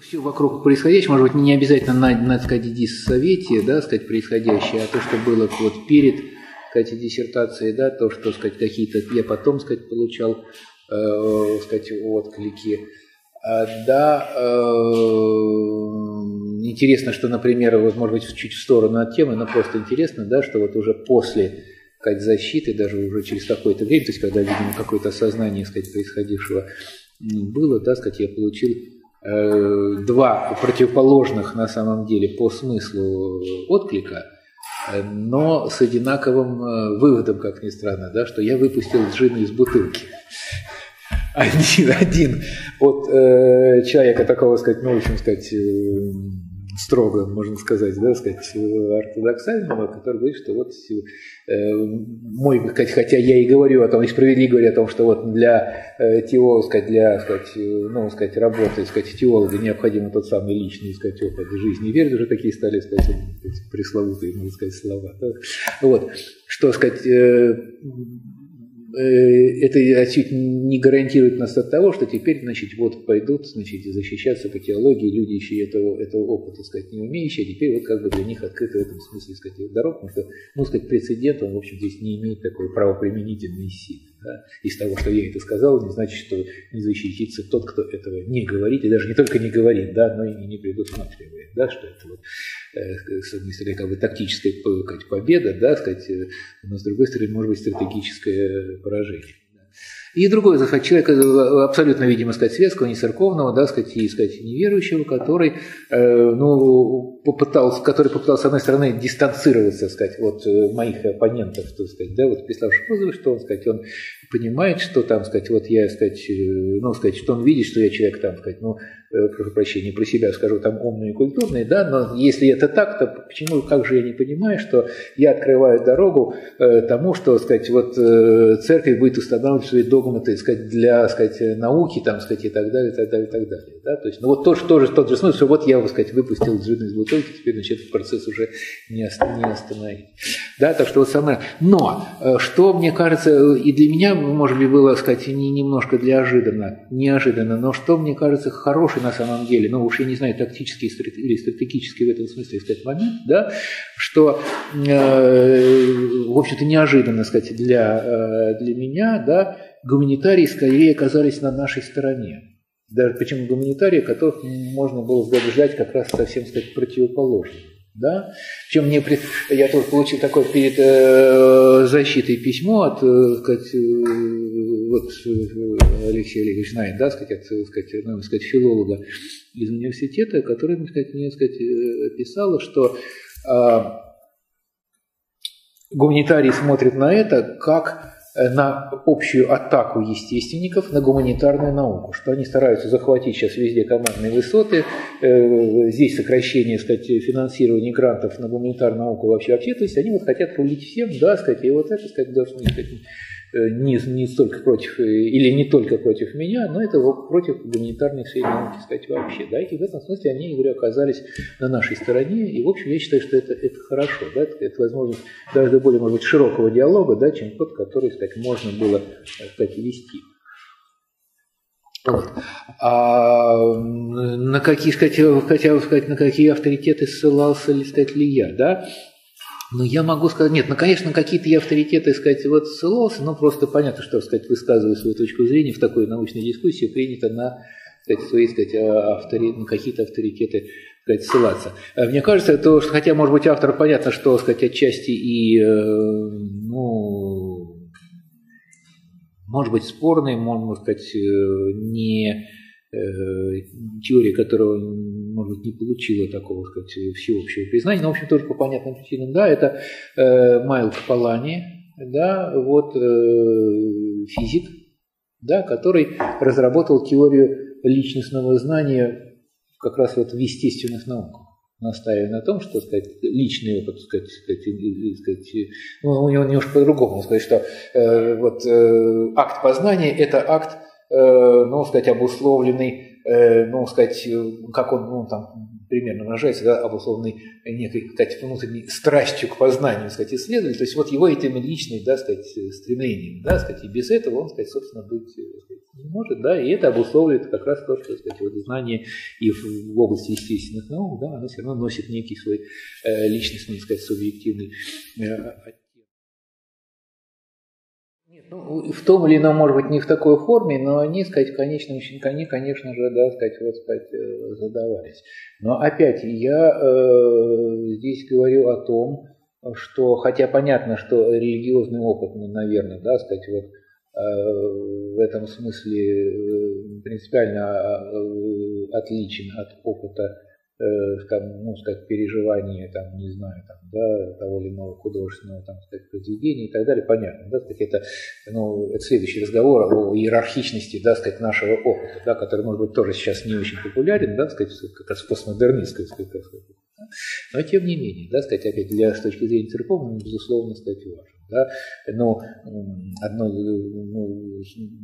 Все вокруг происходящего, может быть, не обязательно на, на сказать, диссовете, да, сказать, происходящее, а то, что было вот перед, сказать, диссертацией, да, то, что, сказать, какие-то я потом, сказать, получал, э, сказать, отклики. А, да, э, интересно, что, например, вот, может быть, чуть в сторону от темы, но просто интересно, да, что вот уже после сказать, защиты, даже уже через какое-то время, то есть когда, видимо, какое-то осознание сказать, происходившего было, да, сказать, я получил два противоположных на самом деле по смыслу отклика, э, но с одинаковым э, выводом, как ни странно, да, что я выпустил джин из бутылки. Один, один от э, человека такого, сказать, ну, в общем сказать, э, строго, можно сказать, да, сказать, ортодоксального, который говорит, что вот э, мой, хотя я и говорю о том, и справедливо говорю о том, что вот для э, теолога, сказать, для, сказать, ну, сказать, работы, сказать, теолога необходим тот самый личный, сказать, опыт жизни и веры, уже такие стали, сказать, пресловутые, можно сказать, слова. Да? Вот, что, сказать, э, Э, это отсюда не гарантирует нас от того, что теперь, значит, вот пойдут, значит, защищаться по теологии люди еще этого, этого опыта, сказать, не умеющие, а теперь вот как бы для них открыта в этом смысле, сказать, дорог, потому что, ну, сказать, прецедент, он, в общем, здесь не имеет такой правоприменительной силы. Да? Из того, что я это сказал, не значит, что не защитится тот, кто этого не говорит, и даже не только не говорит, да, но и не предусматривает, да, что это вот, э, с одной стороны, как бы тактическая сказать, победа, да, сказать, э, но с другой стороны, может быть, стратегическое поражение. И другой заход. Человека, абсолютно, видимо, сказать, светского, не церковного, да, сказать, и, сказать, неверующего, который, э, ну, попытался, который попытался, с одной стороны, дистанцироваться, сказать, от э, моих оппонентов, так сказать, да, вот приславших отзывы, что он, сказать, он понимает, что там, сказать, вот я, сказать, э, ну, сказать, что он видит, что я человек там, сказать, ну, э, прошу прощения, про себя скажу, там умный и культурный, да, но если это так, то почему, как же я не понимаю, что я открываю дорогу э, тому, что, сказать, вот церковь будет устанавливать свои догмы, так сказать, для, сказать, науки, там, сказать, и так далее, и так далее, и так далее, да, то есть, ну, вот тоже, тоже тот же смысл, что вот я, сказать, выпустил джин из бутылки, теперь, значит, процесс уже не, не остановить, да, так что вот самое, но, что мне кажется, и для меня может быть, было, сказать, не, немножко неожиданно, неожиданно, но что, мне кажется, хороший на самом деле, ну уж я не знаю, тактический или стратегический в этом смысле, сказать, момент, да, что, э, в общем-то, неожиданно, сказать, для, э, для меня, да, гуманитарии скорее оказались на нашей стороне. Даже почему гуманитарии, которых можно было ждать как раз совсем, сказать, противоположным. Да? Причем мне, я тоже получил такое перед э, защитой письмо от э, сказать, э, вот, Алексея Олеговича знает, да, сказать, сказать, ну, сказать, филолога из университета, который мне сказать, писала, что э, гуманитарий смотрит на это как на общую атаку естественников на гуманитарную науку, что они стараются захватить сейчас везде командные высоты, э, здесь сокращение, сказать, финансирования грантов на гуманитарную науку вообще вообще, то есть они вот хотят рулить всем, да, сказать, и вот это, сказать, должны сказать, Э, не, не столько против, э, или не только против меня, но это против гуманитарной всей науки, сказать, вообще. Да? И в этом смысле они, я говорю, оказались на нашей стороне, и, в общем, я считаю, что это, это хорошо, да? это, это возможность гораздо более, может быть, широкого диалога, да, чем тот, который, сказать, можно было, сказать, вести. Вот. А на какие, сказать, хотел сказать, на какие авторитеты ссылался ли, сказать, ли я, да? Ну, я могу сказать, нет, ну, конечно, какие-то я авторитеты, сказать, вот ссылался, но просто понятно, что, сказать, высказывая свою точку зрения в такой научной дискуссии, принято на, сказать, свои, сказать, а, автори... на какие-то авторитеты, сказать, ссылаться. А мне кажется, то, что, хотя, может быть, автор, понятно, что, сказать, отчасти и, э, ну, может быть, спорный, можно сказать, э, не э, теория, которую может не получила такого, сказать, всеобщего признания, но, в общем, тоже по понятным причинам, да, это э, Майл Капалани, да, вот э, физик, да, который разработал теорию личностного знания как раз вот в естественных науках. Настаивая на том, что сказать, личный опыт, сказать, сказать, ну, у него немножко по-другому, сказать, что э, вот, э, акт познания – это акт, э, ну, сказать, обусловленный ну, сказать, э, как он, ну, там, примерно выражается, да, обусловленный некой, кстати, внутренней страстью к познанию, сказать, исследователь, то есть вот его этим личным, да, сказать, стремлением, да, сказать, и без этого он, сказать, собственно, быть сказать, Не может, да, и это обусловливает как раз то, что, сказать, вот знание и в, области естественных наук, да, оно все равно носит некий свой э, личностный, сказать, субъективный э, нет, ну, в том или ином, может быть, не в такой форме, но они, сказать, в конечном они, конечно же, да, сказать, вот, сказать, э, задавались. Но опять, я э, здесь говорю о том, что, хотя понятно, что религиозный опыт, ну, наверное, да, сказать, вот э, в этом смысле э, принципиально отличен от опыта там, ну, сказать, переживания, там, не знаю, там, да, того или иного художественного, там, сказать, произведения и так далее, понятно, да, сказать, это, ну, это следующий разговор о иерархичности, да, сказать, нашего опыта, да, который, может быть, тоже сейчас не очень популярен, да, сказать, как раз постмодернистской, сказать, но тем не менее, да, сказать, опять для, с точки зрения церковной, безусловно, сказать, важно. Да? Но одно, ну,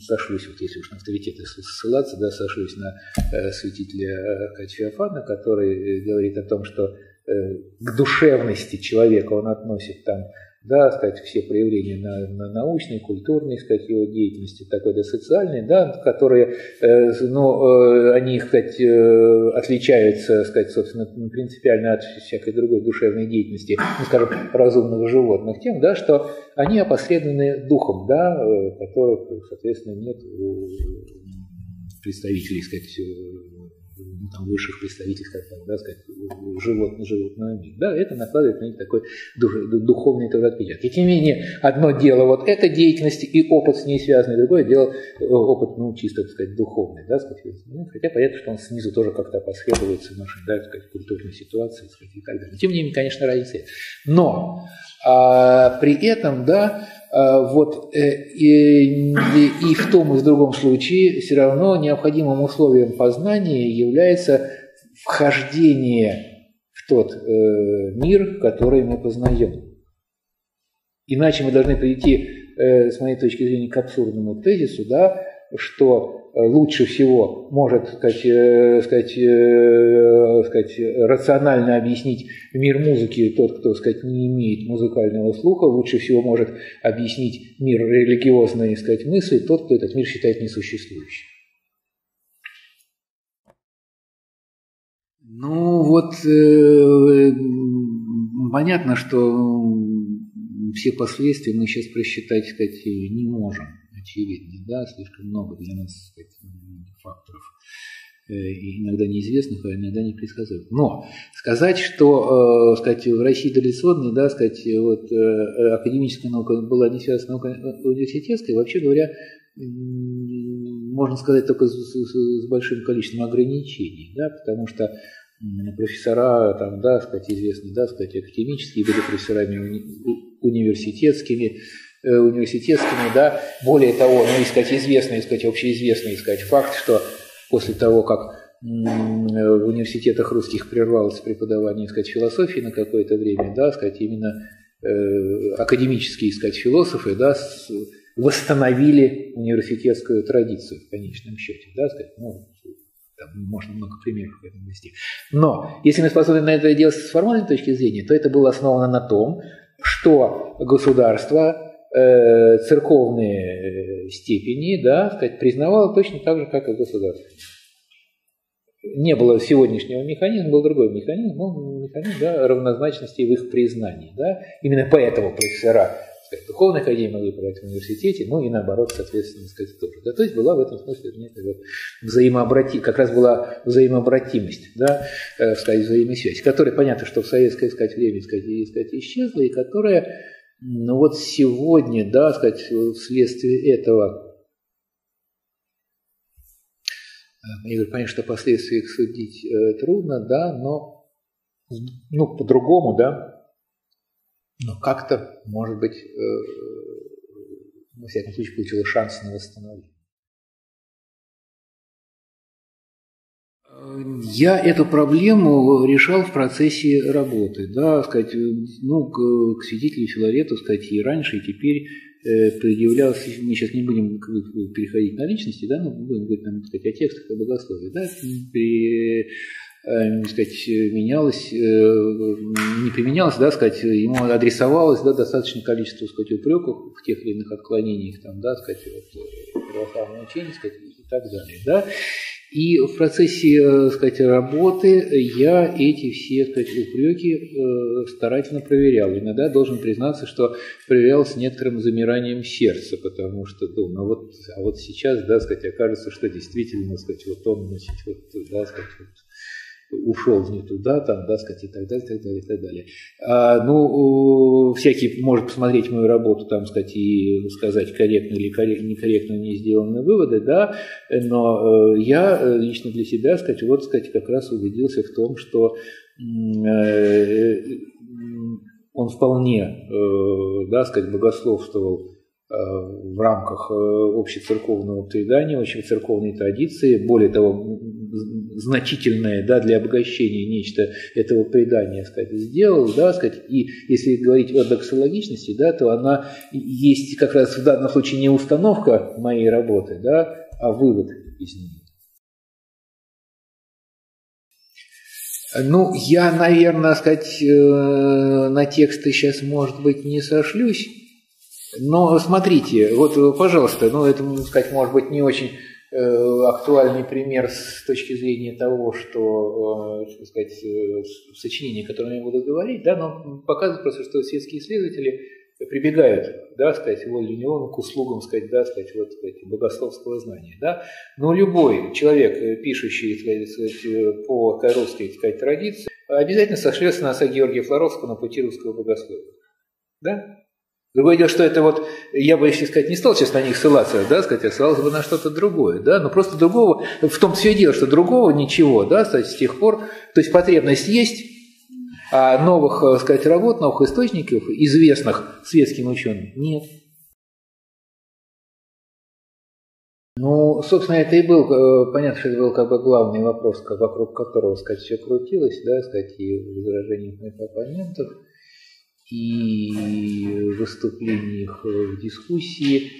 сошлюсь, вот если уж на авторитеты ссылаться, да, сошлюсь на э, святителя э, Феофана, который говорит о том, что э, к душевности человека он относит там да, сказать, все проявления на, на научной, культурной, сказать, его деятельности, такой, да, социальной, да, которые, э, ну, э, они, сказать, э, отличаются, сказать, собственно, принципиально от всякой другой душевной деятельности, ну, скажем, разумных животных, тем, да, что они опосредованы духом, да, э, которых, соответственно, нет у представителей, сказать, ну, там, высших представителей, как да, сказать, животного, животного мира. Да, это накладывает на них такой дух, духовный тоже отпечаток. И тем не менее, одно дело вот эта деятельность и опыт с ней связанный, другое дело э, опыт, ну, чисто, так сказать, духовный, да, сказать, ну, хотя понятно, что он снизу тоже как-то последуется нашей, да, так сказать, культурной ситуации, так сказать, и так далее. Тем не менее, конечно, разница Но а, при этом, да, вот, э, и, и в том и в другом случае все равно необходимым условием познания является вхождение в тот э, мир, который мы познаем. Иначе мы должны прийти, э, с моей точки зрения, к абсурдному тезису, да, что лучше всего может сказать, э, сказать, э, сказать, рационально объяснить мир музыки тот, кто сказать, не имеет музыкального слуха, лучше всего может объяснить мир религиозной сказать, мысли тот, кто этот мир считает несуществующим. Ну вот э, понятно, что все последствия мы сейчас просчитать сказать, не можем очевидно, да, слишком много для нас сказать, факторов, э, иногда неизвестных, а иногда непредсказуемых. Но сказать, что э, сказать, в России традиционная, да, сказать, вот, э, академическая наука была не связана с наукой университетской, вообще говоря, можно сказать только с, с, с большим количеством ограничений, да, потому что профессора, там, да, сказать, известные, да, сказать, академические были профессорами уни университетскими, Э, университетскими, да, более того, ну, искать известный, искать общеизвестный, искать факт, что после того, как в университетах русских прервалось преподавание, сказать, философии на какое-то время, да, сказать, именно э, академические, сказать, философы, да, с, восстановили университетскую традицию в конечном счете, да, сказать, ну, там можно много примеров в этом вести. Но если мы способны на это делать с формальной точки зрения, то это было основано на том, что государство Э, церковные э, степени, да, сказать, признавала точно так же, как и государство. Не было сегодняшнего механизма, был другой механизм, был механизм да, равнозначности в их признании. Да. Именно поэтому профессора сказать, духовной академии могли брать в университете, ну и наоборот, соответственно, сказать, тоже. Да, то есть была в этом смысле некая вот взаимообратимость, как раз была взаимообратимость, да, э, сказать, взаимосвязь, которая, понятно, что в советское сказать, время сказать, сказать, исчезла, и которая но вот сегодня, да, сказать, вследствие этого, э, я говорю, что последствия их судить э, трудно, да, но ну, по-другому, да, но как-то, может быть, э, во всяком случае, получила шанс на восстановление. Я эту проблему решал в процессе работы. Да, сказать, ну, к, к святителю Филарету, сказать, и раньше, и теперь э, предъявлялся, мы сейчас не будем переходить на личности, да, но будем говорить, там, сказать, о текстах, о богословии, да, при, э, сказать, менялось, э, не применялось, да, сказать, ему адресовалось да, достаточное количество сказать, упреков в тех или иных отклонениях там, да, сказать, вот, православного учения сказать, и так далее. Да. И в процессе э, сказать, работы я эти все сказать, упреки э, старательно проверял. Иногда должен признаться, что проверял с некоторым замиранием сердца, потому что думаю, а вот, а вот сейчас, да, сказать, окажется, что действительно, сказать, вот он, значит, вот, да, сказать, вот, ушел не туда, там, да, сказать, и так далее, и так далее, и так далее. А, ну, всякий может посмотреть мою работу, там, сказать, и сказать, корректно или некорректно не сделаны выводы, да, но э, я э, лично для себя, сказать, вот, сказать, как раз убедился в том, что э, он вполне, да, сказать, богословствовал в рамках общецерковного предания, общецерковной традиции. Более того, значительное да, для обогащения нечто этого предания сказать, сделал, да, сказать, и если говорить о доксологичности, да, то она есть как раз в данном случае не установка моей работы, да, а вывод из нее. Ну, я, наверное, сказать, э, на тексты сейчас, может быть, не сошлюсь, но смотрите, вот, пожалуйста, ну, это, сказать, может быть, не очень Э, актуальный пример с точки зрения того, что, э, так сказать, э, сочинение, о котором я буду говорить, да, но показывает просто, что светские исследователи прибегают, да, сказать, волей невольно к услугам, сказать, да, сказать, вот, сказать, богословского знания, да. Но любой человек, пишущий, сказать, по кайровской, сказать, традиции, обязательно сошлется на отца Георгия Флоровского на пути русского богословия, да. Другое дело, что это вот, я бы, если сказать, не стал сейчас на них ссылаться, да, сказать, а ссылался бы на что-то другое, да, но просто другого, в том все дело, что другого ничего, да, с тех пор, то есть потребность есть, а новых, э, сказать, работ, новых источников, известных светским ученым, нет. Ну, собственно, это и был, э, понятно, что это был как бы главный вопрос, вокруг которого, сказать, все крутилось, да, сказать, и возражения моих оппонентов – и выступлениях в дискуссии.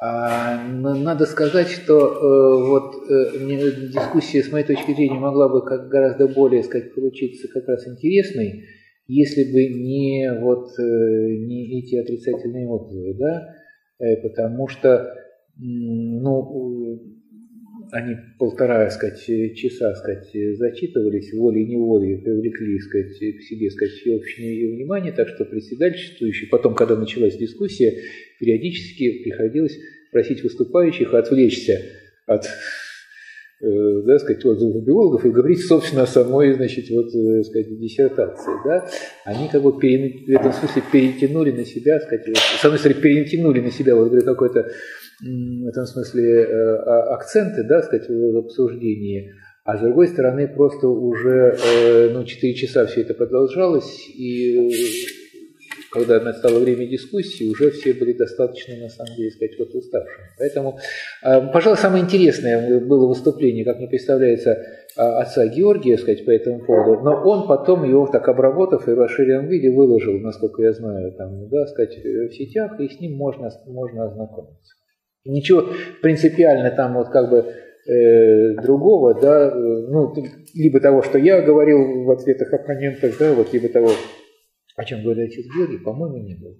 А надо сказать, что э, вот э, дискуссия, с моей точки зрения, могла бы как гораздо более сказать, получиться как раз интересной, если бы не, вот, э, не эти отрицательные отзывы, да, потому что ну, они полтора сказать, часа сказать, зачитывались, волей-неволей привлекли сказать, к себе сказать, всеобщее внимание, так что председательствующий, потом, когда началась дискуссия, периодически приходилось просить выступающих отвлечься от да, сказать, отзывов биологов и говорить, собственно, о самой, значит, вот, э, сказать, диссертации, да, они как бы в этом смысле перетянули на себя, сказать, с одной стороны, перетянули на себя, вот, говорю, какой-то в этом смысле э, а, акценты, да, сказать, в обсуждении, а с другой стороны просто уже э, ну, 4 часа все это продолжалось, и когда настало время дискуссии, уже все были достаточно, на самом деле, сказать, вот уставшими. Поэтому, э, пожалуй, самое интересное было выступление, как мне представляется, отца Георгия, сказать, по этому поводу, но он потом его так обработав и в расширенном виде выложил, насколько я знаю, там, да, сказать, в сетях, и с ним можно, можно ознакомиться. Ничего принципиально там вот как бы э, другого, да, э, ну, либо того, что я говорил в ответах оппонентов, да, вот либо того, о чем говорил отец Георгий, по-моему, не было.